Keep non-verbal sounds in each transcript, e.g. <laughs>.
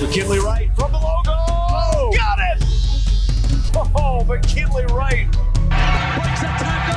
McKinley Wright from the logo. Oh, got it. Oh, McKinley Wright. Breaks a tackle.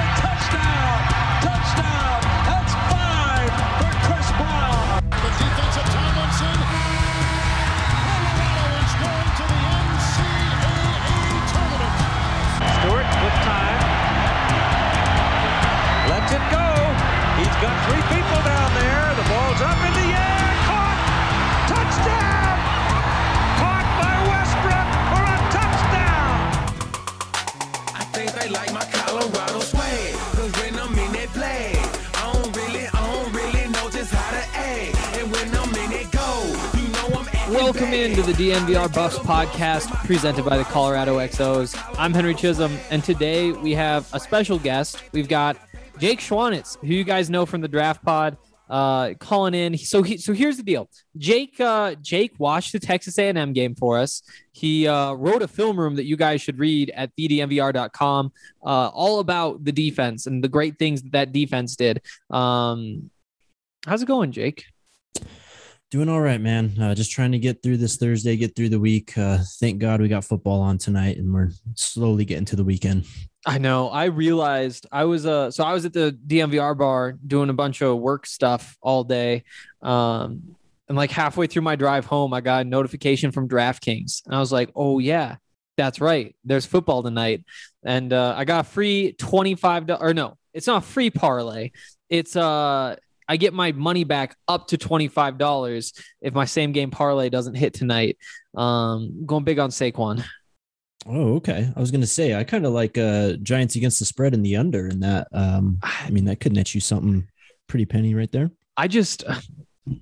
DNVR Buffs podcast presented by the Colorado XOs. I'm Henry Chisholm, and today we have a special guest. We've got Jake Schwanitz, who you guys know from the Draft Pod, uh, calling in. So he, so here's the deal. Jake, uh, Jake watched the Texas A&M game for us. He uh, wrote a film room that you guys should read at thednvr.com, uh, all about the defense and the great things that that defense did. Um, how's it going, Jake? Doing all right, man. Uh, just trying to get through this Thursday, get through the week. Uh, thank God we got football on tonight, and we're slowly getting to the weekend. I know. I realized I was uh so I was at the DNVR bar doing a bunch of work stuff all day. Um and like halfway through my drive home, I got a notification from DraftKings. And I was like, "Oh yeah, that's right. There's football tonight." And uh I got a free 25 do- or no, it's not a free parlay. It's uh I get my money back up to $25 if my same game parlay doesn't hit tonight. Um going big on Saquon. Oh, okay. I was gonna say I kind of like uh, Giants against the spread and the under, and that. Um, I mean, that could net you something pretty penny right there. I just,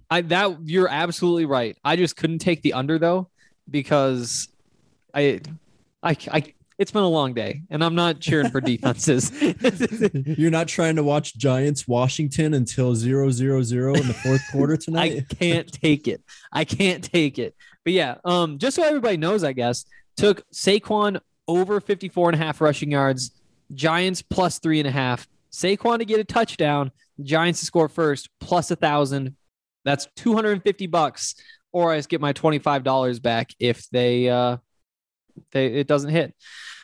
I that you're absolutely right. I just couldn't take the under though because I, I, I. It's been a long day, and I'm not cheering for defenses. <laughs> You're not trying to watch Giants Washington until zero zero zero in the fourth quarter <laughs> tonight. I can't take it. I can't take it. But yeah, um, just so everybody knows, I guess took Saquon over 54 and a half rushing yards, Giants plus three and a half. Saquon to get a touchdown, Giants to score first plus a thousand. That's 250 bucks, or I just get my $25 back if they uh they it doesn't hit.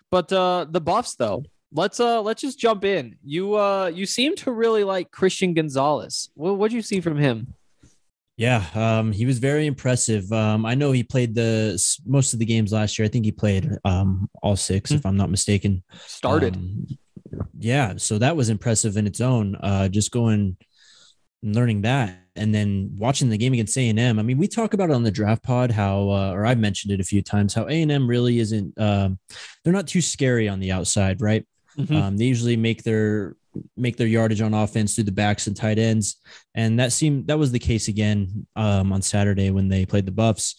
But uh the buffs though, let's uh let's just jump in. You uh you seem to really like Christian Gonzalez. What what'd you see from him? Yeah, um, he was very impressive. Um, I know he played the most of the games last year. I think he played um, all six, if I'm not mistaken. Started. Um, yeah, so that was impressive in its own. Uh, just going learning that, and then watching the game against a&m i mean, we talk about it on the draft pod how, uh, or I've mentioned it a few times, how A and M really isn't. Um, they're not too scary on the outside, right? Mhm. Um, they usually make their make their yardage on offense through the backs and tight ends, and that seemed that was the case again um, on Saturday when they played the Buffs.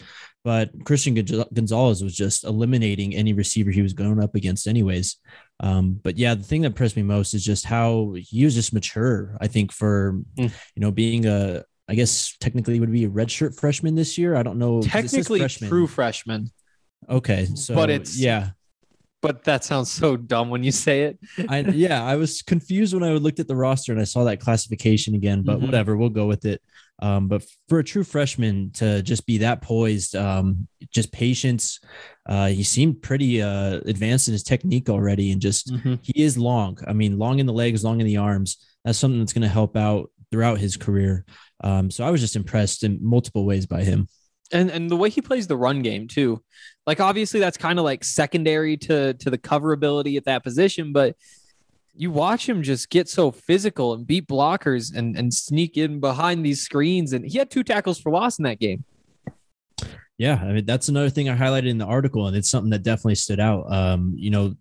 But Christian Gonzalez was just eliminating any receiver he was going up against, anyways. Um, but yeah, the thing that impressed me most is just how he was just mature. I think for Mm. you know being a, I guess technically would be a redshirt freshman this year. I don't know. Technically freshman. true freshman, Okay, so But it's- yeah, but that sounds so dumb when you say it. I yeah, I was confused when I looked at the roster and I saw that classification again, but Mhm. whatever, we'll go with it. Um, but for a true freshman to just be that poised, um, just patience, uh, he seemed pretty uh, advanced in his technique already, and just he is long. I mean, long in the legs, long in the arms. That's something that's going to help out throughout his career. Um, so I was just impressed in multiple ways by him. and and the way he plays the run game too like obviously that's kind of like secondary to to the cover ability at that position but you watch him just get so physical and beat blockers and and sneak in behind these screens and he had two tackles for loss in that game Yeah, I mean that's another thing I highlighted in the article, and it's something that definitely stood out. Um, you know,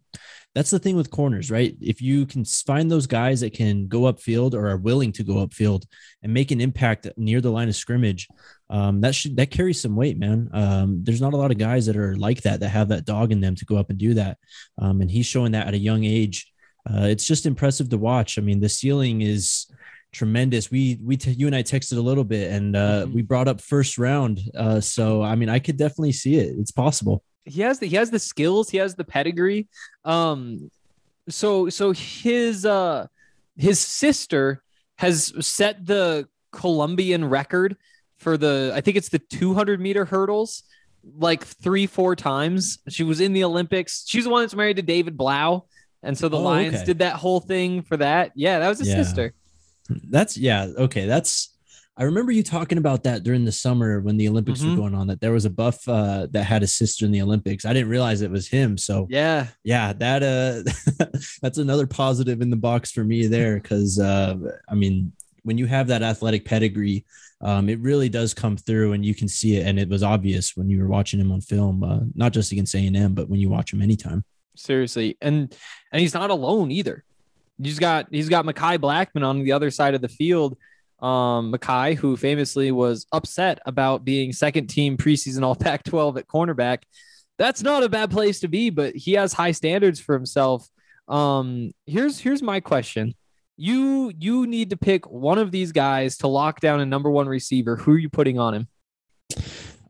that's the thing with corners, right? If you can find those guys that can go upfield or are willing to go upfield and make an impact near the line of scrimmage, um, that should that carries some weight, man. Um, there's not a lot of guys that are like that that have that dog in them to go up and do that, um, and he's showing that at a young age. Uh, it's just impressive to watch. I mean, the ceiling is tremendous. We we t- you and I texted a little bit, and uh, Mhm. we brought up first round. Uh, so I mean, I could definitely see it. It's possible. he has the he has the skills he has the pedigree um so so his uh his sister has set the colombian record for the i think it's the 200 meter hurdles like three four times she was in the olympics she's the one that's married to david blough and so the Oh, lions okay. did that whole thing for that yeah that was his Yeah. sister That's yeah, okay. That's I remember you talking about that during the summer when the Olympics Mhm. were going on. That there was a buff uh, that had a sister in the Olympics. I didn't realize it was him. So yeah yeah, that uh, <laughs> that's another positive in the box for me there. Because uh, I mean, when you have that athletic pedigree, um, it really does come through, and you can see it. And it was obvious when you were watching him on film, uh, not just against A and M, but when you watch him anytime. Seriously and and he's not alone either. He's got he's got Mekhi Blackmon on the other side of the field. Um Mekhi who famously was upset about being second team preseason all Pac 12 at cornerback. That's not a bad place to be but he has high standards for himself. Um here's here's my question. You you need to pick one of these guys to lock down a number one receiver. Who are you putting on him?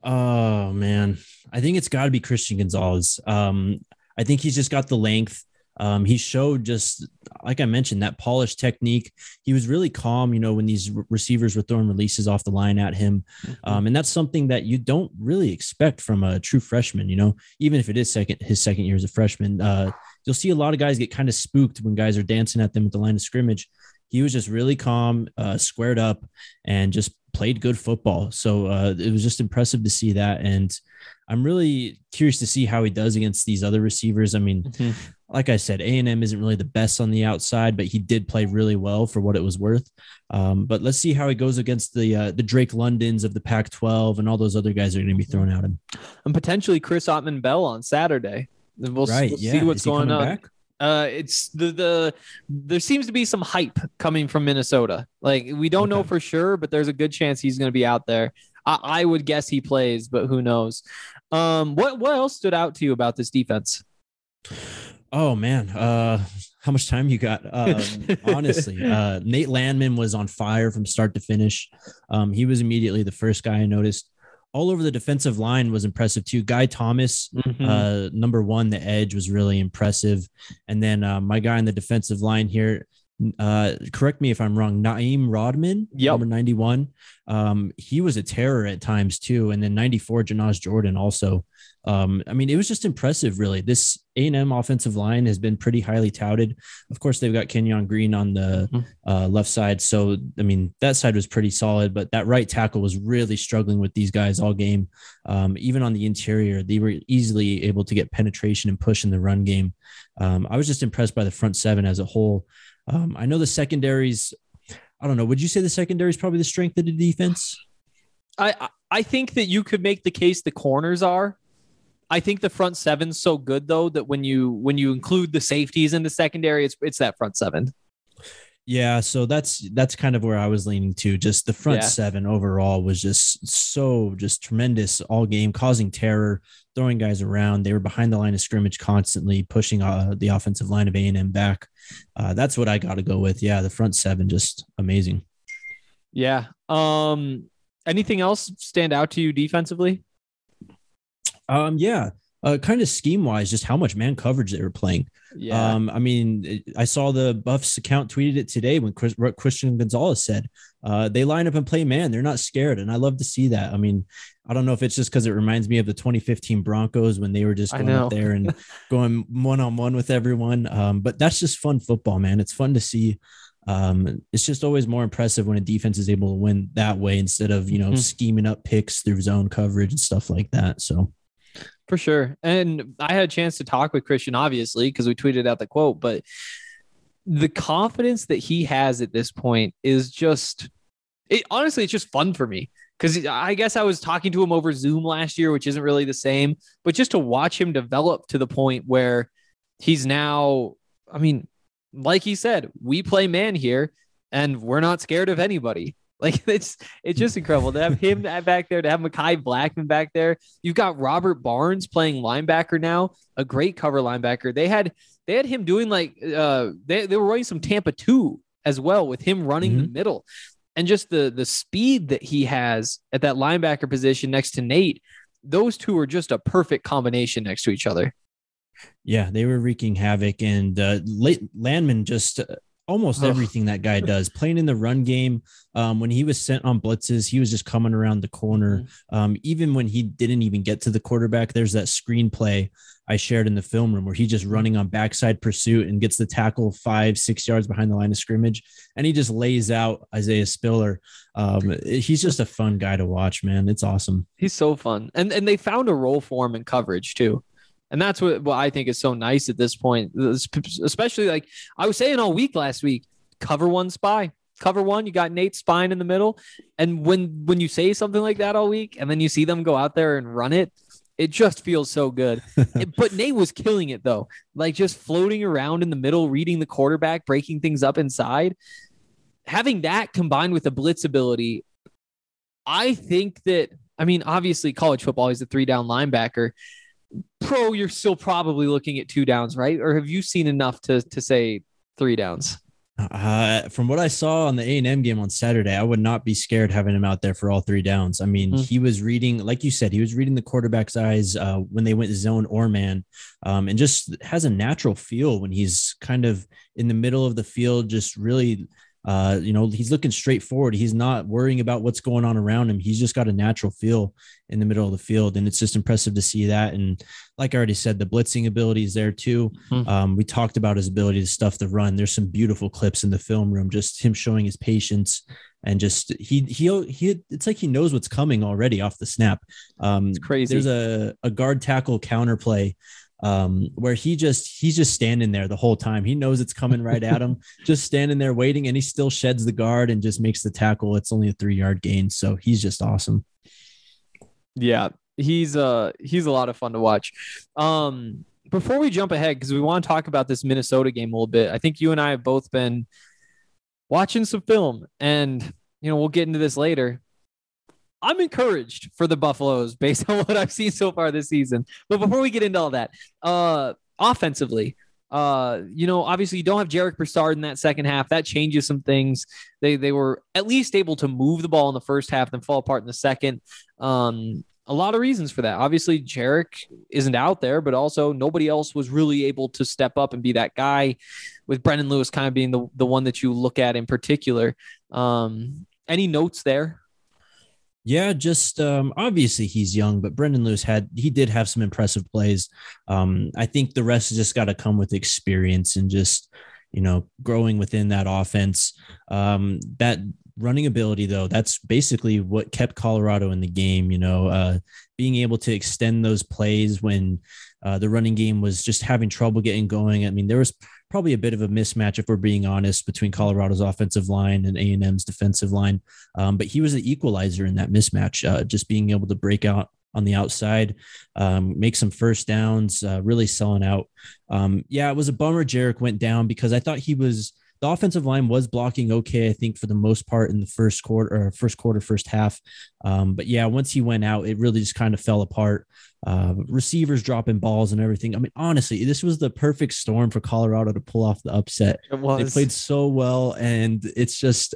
Oh man, I think it's got to be Christian Gonzalez. Um, I think he's just got the length. Um, he showed just like I mentioned that polished technique. He was really calm, you know, when these re- receivers were throwing releases off the line at him, um, and that's something that you don't really expect from a true freshman. You know, even if it is second his second year as a freshman, uh, you'll see a lot of guys get kind of spooked when guys are dancing at them at the line of scrimmage. He was just really calm, uh, squared up, and just played good football. So uh, it was just impressive to see that. And I'm really curious to see how he does against these other receivers. I mean, Mhm. like I said, A&M isn't really the best on the outside, but he did play really well for what it was worth. Um, but let's see how he goes against the uh, the Drake Londons of the Pac-12 and all those other guys are going to be thrown at him. and potentially Chris Autman Bell on Saturday we'll, we'll see what's going on back? Uh, it's the the there seems to be some hype coming from Minnesota. Like we don't know for sure, but there's a good chance he's going to be out there. I, I would guess he plays, but who knows? Um, what what else stood out to you about this defense? Oh man, uh, how much time you got? Um, <laughs> honestly, uh, Nate Landman was on fire from start to finish. Um, he was immediately the first guy I noticed. All over the defensive line was impressive too. Guy Thomas, Mhm. uh, number one, the edge was really impressive. And then uh, my guy on the defensive line here, uh, correct me if I'm wrong, Na'im Rodman, Yep. number 91. Um, he was a terror at times too. And then 94, Janaz Jordan also. Um, I mean, it was just impressive, really. This A&M offensive line has been pretty highly touted. Of course, they've got Kenyon Green on the Mhm. uh, left side. So, I mean, that side was pretty solid, but that right tackle was really struggling with these guys all game. Um, even on the interior, they were easily able to get penetration and push in the run game. Um, I was just impressed by the front seven as a whole. Um, I know the secondaries. I don't know. Would you say the secondary is probably the strength of the defense? I I- I think that you could make the case the corners are. I think the front seven's so good though that when you when you include the safeties in the secondary, it's it's that front seven. Yeah, so that's that's kind of where I was leaning to. Just the front Yeah. seven overall was just so just tremendous all game, causing terror, throwing guys around. They were behind the line of scrimmage constantly, pushing uh, the offensive line of A and M back. Uh, that's what I got to go with. Yeah, the front seven just amazing. Yeah. Um. Anything else stand out to you defensively? Um, yeah, uh, kind of scheme wise, just how much man coverage they were playing. Yeah. Um, I mean, I saw the Buffs account tweeted it today when Chris, Christian Gonzalez said, uh, they line up and play man. They're not scared. And I love to see that. I mean, I don't know if it's just because it reminds me of the 2015 Broncos when they were just going up there and <laughs> going one on one with everyone. Um, but that's just fun football, man. It's fun to see. Um, it's just always more impressive when a defense is able to win that way instead of, you know, Mhm. scheming up picks through zone coverage and stuff like that. So, For sure. And I had a chance to talk with Christian, obviously, because we tweeted out the quote, but the confidence that he has at this point is just it honestly, it's just fun for me. because I guess I was talking to him over Zoom last year, which isn't really the same, but just to watch him develop to the point where he's now, I mean, like he said, we play man here and we're not scared of anybody. <laughs> Like it's it's just incredible to have him back there, to have Mekhi Blackmon back there. You've got Robert Barnes playing linebacker now, a great cover linebacker. They had they had him doing like uh they, they were running some Tampa 2 as well with him running mm-hmm. the middle. And just the the speed that he has at that linebacker position next to Nate, those two are just a perfect combination next to each other. Yeah, they were wreaking havoc, and uh, Landman just uh, almost Ugh. everything that guy does. Playing in the run game, um, when he was sent on blitzes, he was just coming around the corner. Mm-hmm. Um, even when he didn't even get to the quarterback, there's that screenplay I shared in the film room where he's just running on backside pursuit and gets the tackle five, six yards behind the line of scrimmage, and he just lays out Isaiah Spiller. Um, he's just a fun guy to watch, man. It's awesome. He's so fun, and and they found a role for him in coverage too. And that's what, what I think is so nice at this point, especially like I was saying all week last week, cover one spy, cover one. You got Nate Spine in the middle. And when, when you say something like that all week and then you see them go out there and run it, it just feels so good. <laughs> but Nate was killing it though, like just floating around in the middle, reading the quarterback, breaking things up inside. Having that combined with the blitz ability, I think that, I mean, obviously college football, he's a three down linebacker pro, you're still probably looking at two downs, right? Or have you seen enough to to say three downs? Uh, from what I saw on the A and M game on Saturday, I would not be scared having him out there for all three downs. I mean, mm-hmm. he was reading, like you said, he was reading the quarterback's eyes uh, when they went zone or man, um, and just has a natural feel when he's kind of in the middle of the field, just really uh, you know, he's looking straight forward. He's not worrying about what's going on around him. He's just got a natural feel in the middle of the field. And it's just impressive to see that. And like I already said, the blitzing ability is there too. Mm-hmm. Um, we talked about his ability to stuff the run. There's some beautiful clips in the film room, just him showing his patience and just he he he it's like he knows what's coming already off the snap. Um it's crazy. There's a, a guard tackle counter play um, where he just he's just standing there the whole time. He knows it's coming right at him, <laughs> just standing there waiting, and he still sheds the guard and just makes the tackle. It's only a three yard gain, so he's just awesome. Yeah, he's uh he's a lot of fun to watch. Um, before we jump ahead, because we want to talk about this Minnesota game a little bit, I think you and I have both been watching some film, and you know we'll get into this later. I'm encouraged for the Buffaloes <laughs> based on what I've seen so far this season. But before we get into all that, uh, offensively, uh, you know, obviously you don't have Jarek Broussard in that second half. That changes some things. They they were at least able to move the ball in the first half, then fall apart in the second. Um, a lot of reasons for that. Obviously, Jarek isn't out there, but also nobody else was really able to step up and be that guy. With Brendan Lewis kind of being the the one that you look at in particular. Um, any notes there? Yeah, just um, obviously he's young, but Brendan Lewis had he did have some impressive plays. Um, I think the rest has just got to come with experience and just you know growing within that offense. Um, that running ability though, that's basically what kept Colorado in the game. You know, uh, being able to extend those plays when uh, the running game was just having trouble getting going. I mean, there was probably a bit of a mismatch if we're being honest between Colorado's offensive line and A and M's defensive line. Um, but he was the equalizer in that mismatch, uh, just being able to break out on the outside, um, make some first downs, uh, really selling out. Um, yeah, it was a bummer Jarek went down because I thought he was the offensive line was blocking okay, I think, for the most part in the first quarter or first quarter, first half. Um, but yeah, once he went out, it really just kind of fell apart uh, receivers dropping balls and everything. I mean, honestly, this was the perfect storm for Colorado to pull off the upset. It was. They played so well, and it's just.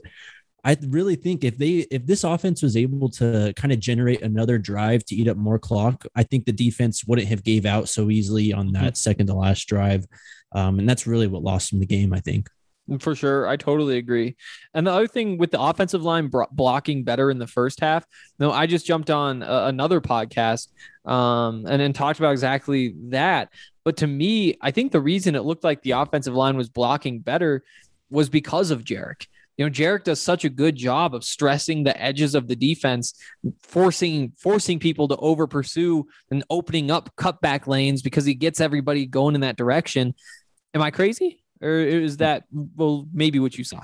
I really think if they if this offense was able to kind of generate another drive to eat up more clock, I think the defense wouldn't have gave out so easily on that mm-hmm. second to last drive, um, and that's really what lost them the game. I think. For sure. I totally agree. And the other thing with the offensive line bro- blocking better in the first half, no, I just jumped on a- another podcast um, and then talked about exactly that. But to me, I think the reason it looked like the offensive line was blocking better was because of Jarek. You know, Jarek does such a good job of stressing the edges of the defense, forcing forcing people to over pursue and opening up cutback lanes because he gets everybody going in that direction. Am I crazy? Or is that well maybe what you saw?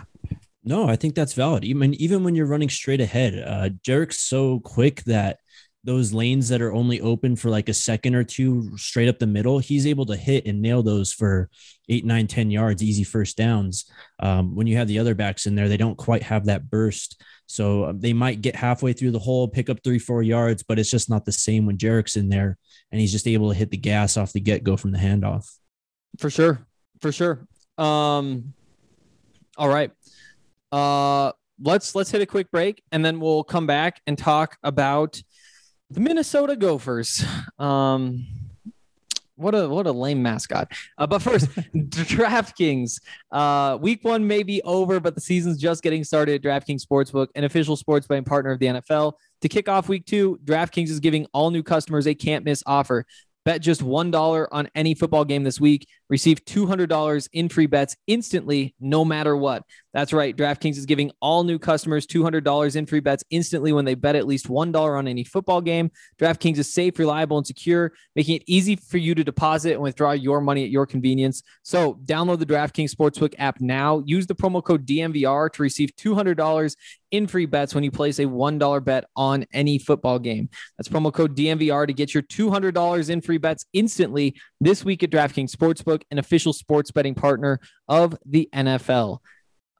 No, I think that's valid. Even even when you're running straight ahead, uh, Jarek's so quick that those lanes that are only open for like a second or two straight up the middle, he's able to hit and nail those for eight, nine, ten yards, easy first downs. Um, when you have the other backs in there, they don't quite have that burst. So um, they might get halfway through the hole, pick up three, four yards, but it's just not the same when Jarek's in there and he's just able to hit the gas off the get go from the handoff. For sure. For sure. Um, all right. Uh, let's let's hit a quick break and then we'll come back and talk about the Minnesota Gophers. Um, what a what a lame mascot. Uh, but first, <laughs> DraftKings. Uh, week one may be over, but the season's just getting started at DraftKings Sportsbook, an official sports betting partner of the NFL. To kick off week two, DraftKings is giving all new customers a can't miss offer. Bet just $1 on any football game this week. Receive $200 in free bets instantly, no matter what. That's right. DraftKings is giving all new customers $200 in free bets instantly when they bet at least $1 on any football game. DraftKings is safe, reliable, and secure, making it easy for you to deposit and withdraw your money at your convenience. So download the DraftKings Sportsbook app now. Use the promo code DNVR to receive $200 in free bets when you place a $1 bet on any football game. That's promo code DNVR to get your $200 in free bets instantly this week at DraftKings Sportsbook, an official sports betting partner of the NFL.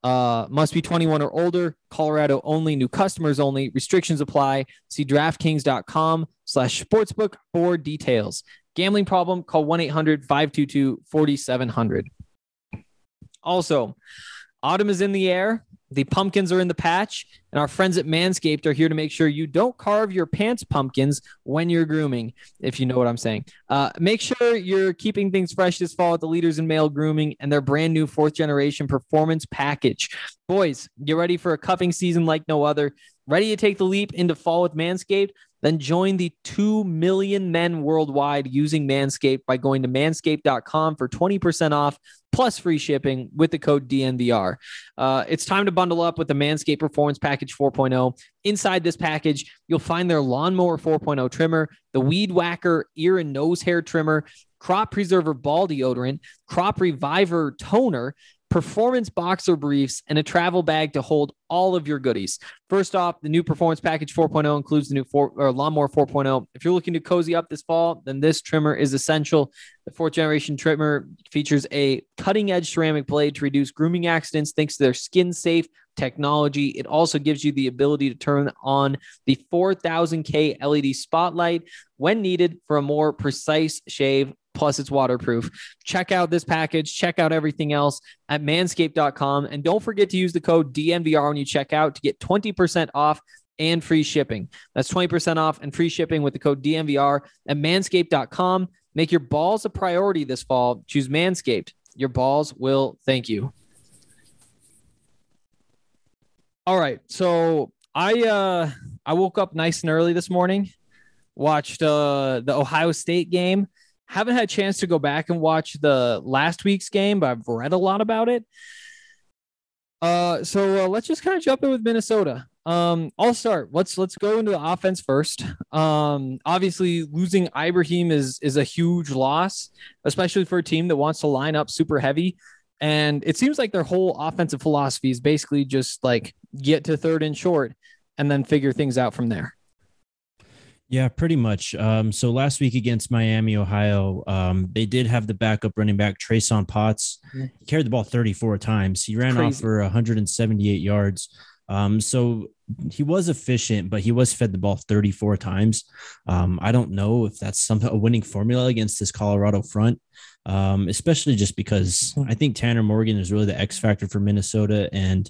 Uh, must be 21 or older. Colorado only. New customers only. Restrictions apply. See DraftKings.com slash sportsbook for details. Gambling problem? Call 1-800-522-4700. Also, autumn is in the air. The pumpkins are in the patch, and our friends at Manscaped are here to make sure you don't carve your pants pumpkins when you're grooming, if you know what I'm saying. Uh, make sure you're keeping things fresh this fall at the leaders in male grooming and their brand new fourth generation performance package. Boys, get ready for a cuffing season like no other. Ready to take the leap into fall with Manscaped? Then join the 2 million men worldwide using Manscaped by going to manscaped.com for 20% off plus free shipping with the code DNVR. Uh, it's time to bundle up with the Manscaped Performance Package 4.0. Inside this package, you'll find their Lawnmower 4.0 trimmer, the Weed Whacker ear and nose hair trimmer, Crop Preserver ball deodorant, Crop Reviver toner, performance boxer briefs, and a travel bag to hold all of your goodies. First off, the new Performance Package 4.0 includes the new four, or Lawnmower 4.0. If you're looking to cozy up this fall, then this trimmer is essential. The fourth generation trimmer features a cutting edge ceramic blade to reduce grooming accidents thanks to their skin safe technology. It also gives you the ability to turn on the 4000K LED spotlight when needed for a more precise shave. Plus, it's waterproof. Check out this package. Check out everything else at manscaped.com. And don't forget to use the code DNVR when you check out to get 20% off and free shipping. That's 20% off and free shipping with the code DNVR at manscaped.com. Make your balls a priority this fall. Choose Manscaped. Your balls will thank you. All right. So I uh I woke up nice and early this morning, watched uh the Ohio State game. Haven't had a chance to go back and watch the last week's game, but I've read a lot about it. Uh so uh, let's just kind of jump in with Minnesota. Um, I'll start. Let's let's go into the offense first. Um, obviously, losing Ibrahim is is a huge loss, especially for a team that wants to line up super heavy. And it seems like their whole offensive philosophy is basically just like get to third and short and then figure things out from there. Yeah, pretty much. Um, so last week against Miami, Ohio, um, they did have the backup running back Trason Potts. He carried the ball 34 times. He ran Crazy. off for 178 yards. Um, so he was efficient, but he was fed the ball 34 times. Um, I don't know if that's some a winning formula against this Colorado front, um, especially just because I think Tanner Morgan is really the X factor for Minnesota. And,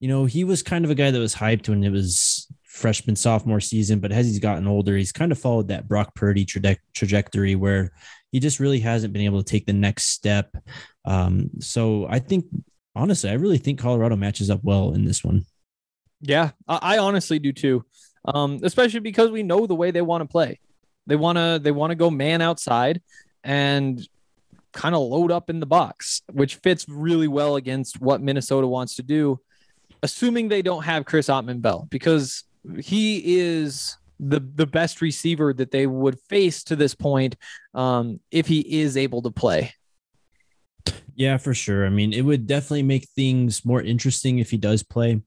you know, he was kind of a guy that was hyped when it was freshman, sophomore season, but as he's gotten older, he's kind of followed that Brock Purdy traje- trajectory where he just really hasn't been able to take the next step. Um, so I think, honestly, I really think Colorado matches up well in this one. Yeah, I I honestly do too. Um, especially because we know the way they want to play. They want to they want to go man outside and kind of load up in the box, which fits really well against what Minnesota wants to do, assuming they don't have Chris Autman Bell because he is the the best receiver that they would face to this point um, if he is able to play. Yeah, for sure. I mean, it would definitely make things more interesting if he does play.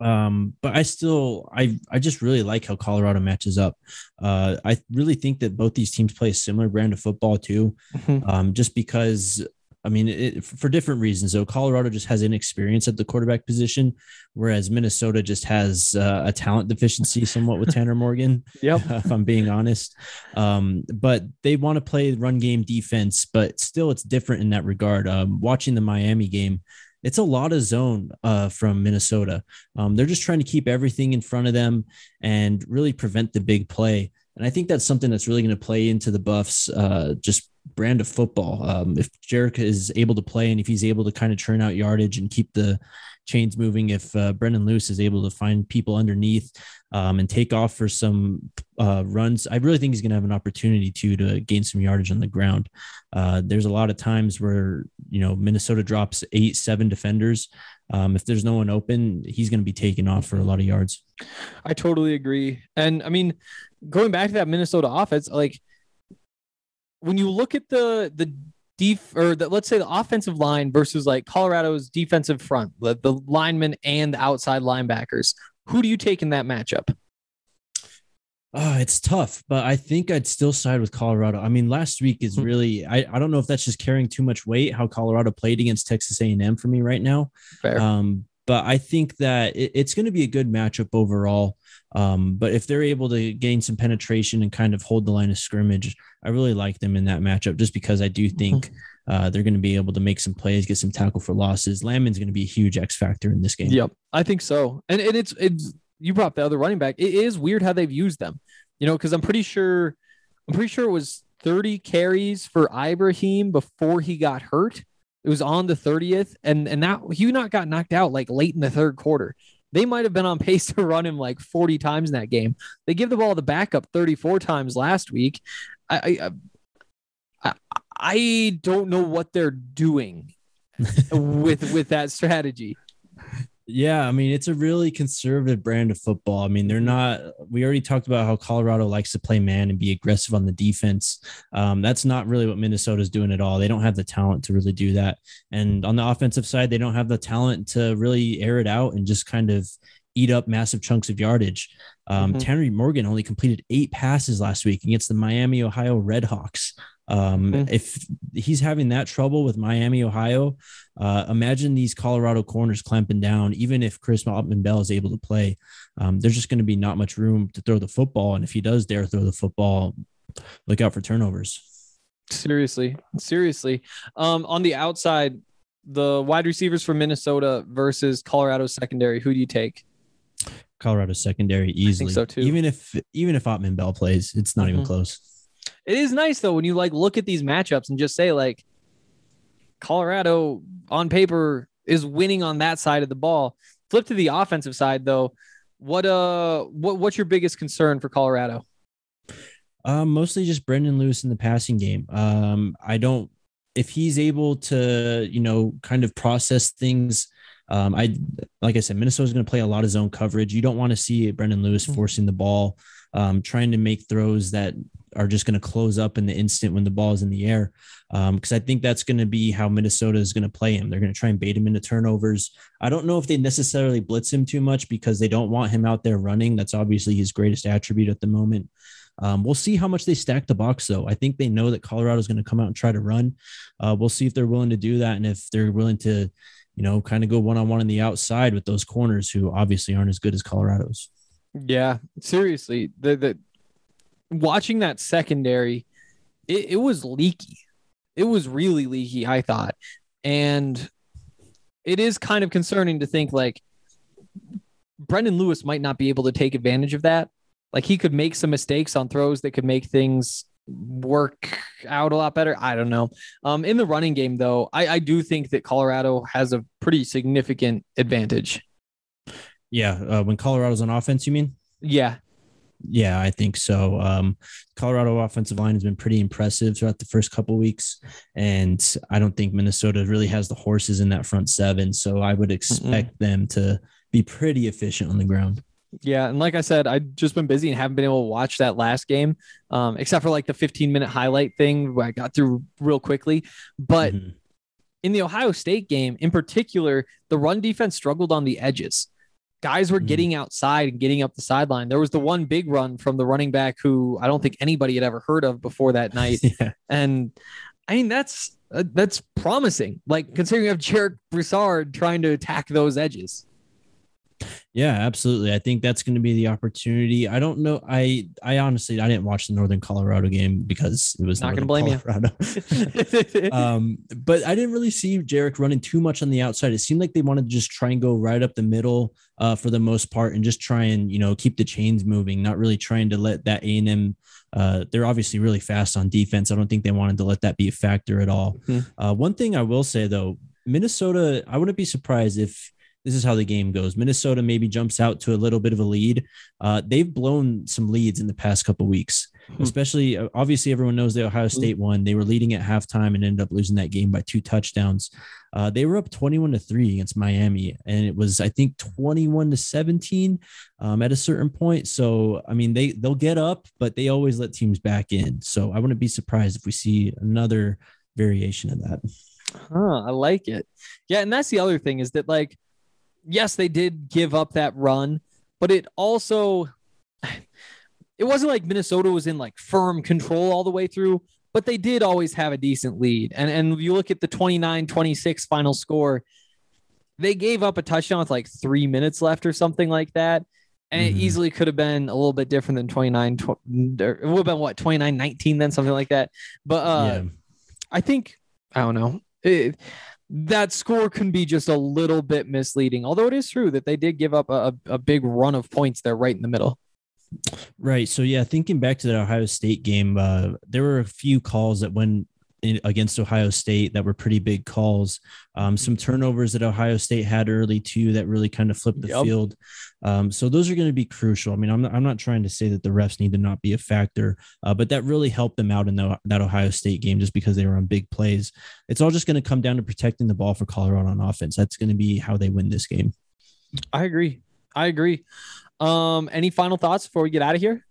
Um, but I still, I, I just really like how Colorado matches up. Uh, I really think that both these teams play a similar brand of football too. Mhm. Um, just because, I mean, it, for different reasons. So Colorado just has inexperience at the quarterback position, whereas Minnesota just has uh, a talent deficiency somewhat with <laughs> Tanner Morgan. Yep. <laughs> if I'm being honest. Um, but they want to play run game defense, but still it's different in that regard. Um, watching the Miami game, it's a lot of zone uh, from Minnesota. Um, they're just trying to keep everything in front of them and really prevent the big play. And I think that's something that's really going to play into the Buffs uh, just brand of football. Um, if Jarek is able to play and if he's able to kind of churn out yardage and keep the chains moving, if uh, Brendan Lewis is able to find people underneath um, and take off for some uh, runs, I really think he's going to have an opportunity to to gain some yardage on the ground. Uh, there's a lot of times where you know Minnesota drops eight, seven defenders. Um, if there's no one open, he's going to be taking off for a lot of yards. I totally agree. And I mean, going back to that Minnesota offense, like when you look at the the def or the, let's say the offensive line versus like Colorado's defensive front, the, the linemen and the outside linebackers, who do you take in that matchup? Oh, it's tough, but I think I'd still side with Colorado. I mean, last week is Mhm. really I, I don't know if that's just carrying too much weight how Colorado played against Texas A&M for me right now. Fair. Um, but I think that it, it's going to be a good matchup overall. Um, but if they're able to gain some penetration and kind of hold the line of scrimmage, I really like them in that matchup just because I do think uh, they're going to be able to make some plays, get some tackle for losses. Landman's going to be a huge X factor in this game. Yep, I think so. And, and it's it's you brought the other running back. It is weird how they've used them, you know, because I'm pretty sure I'm pretty sure it was 30 carries for Ibrahim before he got hurt. It was on the 30th, and and that not got knocked out like late in the third quarter. They might have been on <laughs> pace to run him like 40 times in that game. They give the ball to the backup 34 times last week. I I, I, I don't know what they're doing <laughs> with with that strategy. Yeah, I mean, it's a really conservative brand of football. I mean, they're not, we already talked about how Colorado likes to play man and be aggressive on the defense. Um, that's not really what Minnesota's doing at all. They don't have the talent to really do that. And on the offensive side, they don't have the talent to really air it out and just kind of eat up massive chunks of yardage. Um, Mhm. Tanner Morgan only completed eight passes last week against the Miami, Ohio Redhawks. Um, Mhm. If he's having that trouble with Miami, Ohio, uh, imagine these Colorado corners clamping down. Even if Chris Autman Bell is able to play, um, there's just going to be not much room to throw the football. And if he does dare throw the football, look out for turnovers. Seriously, seriously. Um, on the outside, the wide receivers for Minnesota versus Colorado secondary. Who do you take? Colorado secondary easily. so, too. Even if even if Autman Bell plays, it's not even Mhm. close. It is nice though when you like look at these matchups and just say like Colorado on paper is winning on that side of the ball. Flip to the offensive side though. What uh what what's your biggest concern for Colorado? Um, mostly just Brendan Lewis in the passing game. Um, I don't if he's able to, you know, kind of process things. Um, I like I said, Minnesota's going to play a lot of zone coverage. You don't want to see Brendan Lewis Mhm. forcing the ball, um, trying to make throws that are just going to close up in the instant when the ball is in the air. Because I think that's going to be how Minnesota is going to play him. They're going to try and bait him into turnovers. I don't know if they necessarily blitz him too much because they don't want him out there running. That's obviously his greatest attribute at the moment. Um, we'll see how much they stack the box, though. I think they know that Colorado is going to come out and try to run. Uh, we'll see if they're willing to do that and if they're willing to, you know, kind of go one on one on the outside with those corners who obviously aren't as good as Colorado's. Yeah, seriously. The the watching that secondary, it, it was leaky. It was really leaky, I thought. And it is kind of concerning to think like Brendan Lewis might not be able to take advantage of that. Like he could make some mistakes on throws that could make things work out a lot better. I don't know. Um, in the running game, though, I, I do think that Colorado has a pretty significant advantage. Yeah. Uh, when Colorado's on offense, you mean? Yeah. Yeah, I think so. Um, Colorado offensive line has been pretty impressive throughout the first couple weeks, and I don't think Minnesota really has the horses in that front seven. So I would expect them to be pretty efficient on the ground. Yeah, and like I said, I've just been busy and haven't been able to watch that last game, um, except for like the 15 minute highlight thing where I got through real quickly. But Mhm. in the Ohio State game, in particular, the run defense struggled on the edges. Guys were Mhm. getting outside and getting up the sideline. There was the one big run from the running back who I don't think anybody had ever heard of before that <laughs> night. yeah. And I mean, that's uh, that's promising. Like considering you have Jarek Broussard trying to attack those edges. Yeah, absolutely. I think that's going to be the opportunity. I don't know. I I honestly I didn't watch the Northern Colorado game because it was Not gonna Northern blame you. Colorado. <laughs> um, but I didn't really see Jarek running too much on the outside. It seemed like they wanted to just try and go right up the middle uh, for the most part, and just try and you know keep the chains moving. Not really trying to let that A and M. Uh, they're obviously really fast on defense. I don't think they wanted to let that be a factor at all. Mhm. Uh, one thing I will say though, Minnesota. I wouldn't be surprised if this is how the game goes. Minnesota maybe jumps out to a little bit of a lead. Uh, they've blown some leads in the past couple weeks, Hmm. especially uh, obviously everyone knows the Ohio State one. They were leading at halftime and ended up losing that game by two touchdowns. Uh, they were up 21 to three against Miami, and it was I think 21 to 17 um, at a certain point. So I mean they they'll get up, but they always let teams back in. So I wouldn't be surprised if we see another variation of that. Huh, I like it. Yeah, and that's the other thing is that like, yes, they did give up that run, but it also <sighs> it wasn't like Minnesota was in like firm control all the way through, but they did always have a decent lead. And and you look at the 29-26 final score, they gave up a touchdown with like three minutes left or something like that. And it Mhm. easily could have been a little bit different than 29 tw- or it would have been what 29 19 then something like that. But uh yeah. I think I don't know. It, that score can be just a little bit misleading, although it is true that they did give up a, a big run of points there right in the middle. Right. So yeah, thinking back to the Ohio State game, uh, there were a few calls that went in, against Ohio State that were pretty big calls. Um, some turnovers that Ohio State had early too that really kind of flipped the Yep. field. Um, so those are going to be crucial. I mean, I'm not, I'm not trying to say that the refs need to not be a factor, uh, but that really helped them out in the, that Ohio State game just because they were on big plays. It's all just going to come down to protecting the ball for Colorado on offense. That's going to be how they win this game. I agree. I agree. Um, any final thoughts before we get out of here?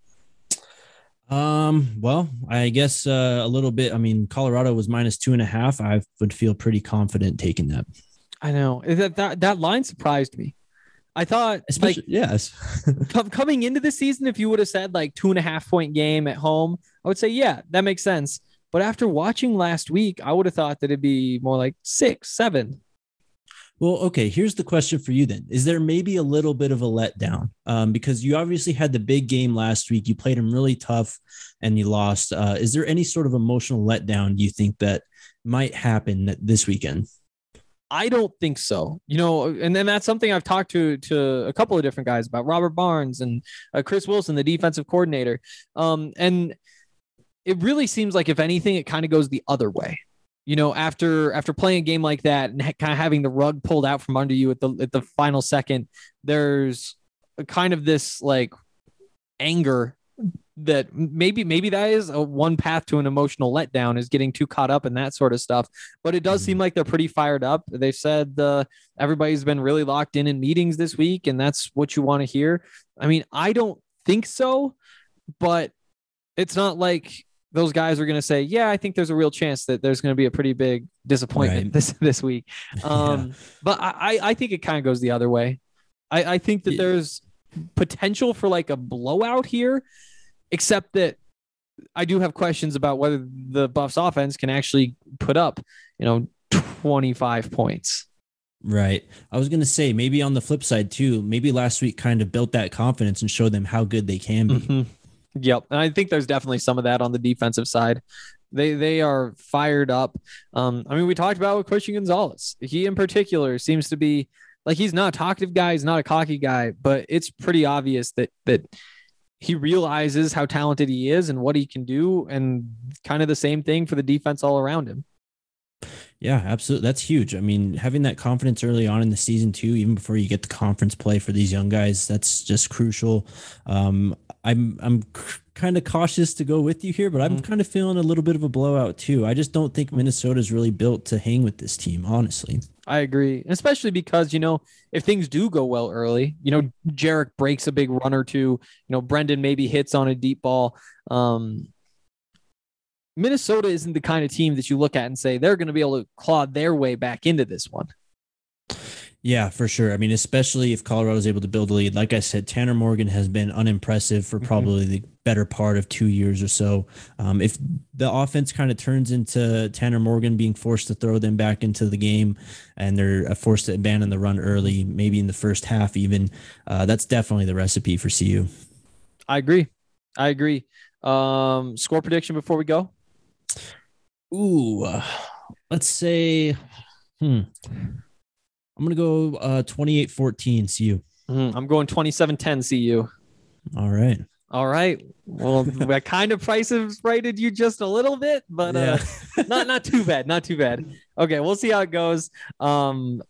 Um, well, I guess uh, a little bit. I mean, Colorado was minus two and a half. I would feel pretty confident taking that. I know that that, that line surprised me. I thought Especially, like yes. <laughs> coming into the season, if you would have said like two and a half point game at home, I would say yeah, that makes sense. But after watching last week, I would have thought that it'd be more like six, seven. Well, okay. Here's the question for you then: Is there maybe a little bit of a letdown? Um, because you obviously had the big game last week. You played them really tough, and you lost. Uh, is there any sort of emotional letdown you think that might happen this weekend? I don't think so. You know, and then that's something I've talked to to a couple of different guys about Robert Barnes and uh, Chris Wilson, the defensive coordinator. Um, and it really seems like if anything, it kind of goes the other way. You know, after after playing a game like that and kind of having the rug pulled out from under you at the at the final second, there's a kind of this like anger that maybe maybe that is a one path to an emotional letdown is getting too caught up in that sort of stuff. But it does seem like they're pretty fired up. They said uh, everybody's been really locked in in meetings this week and that's what you want to hear. I mean i don't think so but it's not like those guys are going to say yeah i think there's a real chance that there's going to be a pretty big disappointment Right. <laughs> this this week <laughs> um but I, I think it kind of goes the other way. I, I think that Yeah. there's potential for like a blowout here, except that I do have questions about whether the Buffs offense can actually put up, you know, 25 points. Right. I was gonna say maybe on the flip side too. Maybe last week kind of built that confidence and showed them how good they can be. Mhm. Yep. And I think there's definitely some of that on the defensive side. They they are fired up. Um, I mean, we talked about with Christian Gonzalez. He in particular seems to be like he's not a talkative guy, he's not a cocky guy, but it's pretty obvious that that he realizes how talented he is and what he can do, and kind of the same thing for the defense all around him. Yeah, absolutely. That's huge. I mean, having that confidence early on in the season too, even before you get the conference play for these young guys, that's just crucial. Um, I'm I'm kind of cautious to go with you here, but I'm kind of feeling a little bit of a blowout too. I just don't think Minnesota's really built to hang with this team, honestly. I agree, especially because you know if things do go well early, you know Jarek breaks a big run or two. You know Brendan maybe hits on a deep ball. Um, Minnesota isn't the kind of team that you look at and say they're going to be able to claw their way back into this one. Yeah, for sure. I mean, especially if Colorado is able to build a lead. Like I said, Tanner Morgan has been unimpressive for Mhm. probably the better part of two years or so. Um, if the offense kind of turns into Tanner Morgan being forced to throw them back into the game and they're uh, forced to abandon the run early, maybe in the first half, even, uh, that's definitely the recipe for CU. I agree. I agree. Um, score prediction before we go. Ooh, uh, let's say, hmm, I'm going to go uh, 28 14 CU. Mhm, I'm going 27-10 CU. All right. All right. Well, <laughs> I kind of price have rated you just a little bit, but uh, <laughs> not not too bad. Not too bad. Okay, we'll see how it goes. Um,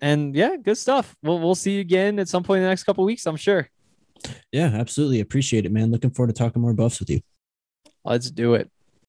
and yeah, good stuff. We'll we'll see you again at some point in the next couple weeks. I'm sure. Yeah, absolutely. Appreciate it, man. Looking forward to talking more buffs with you. Let's do it.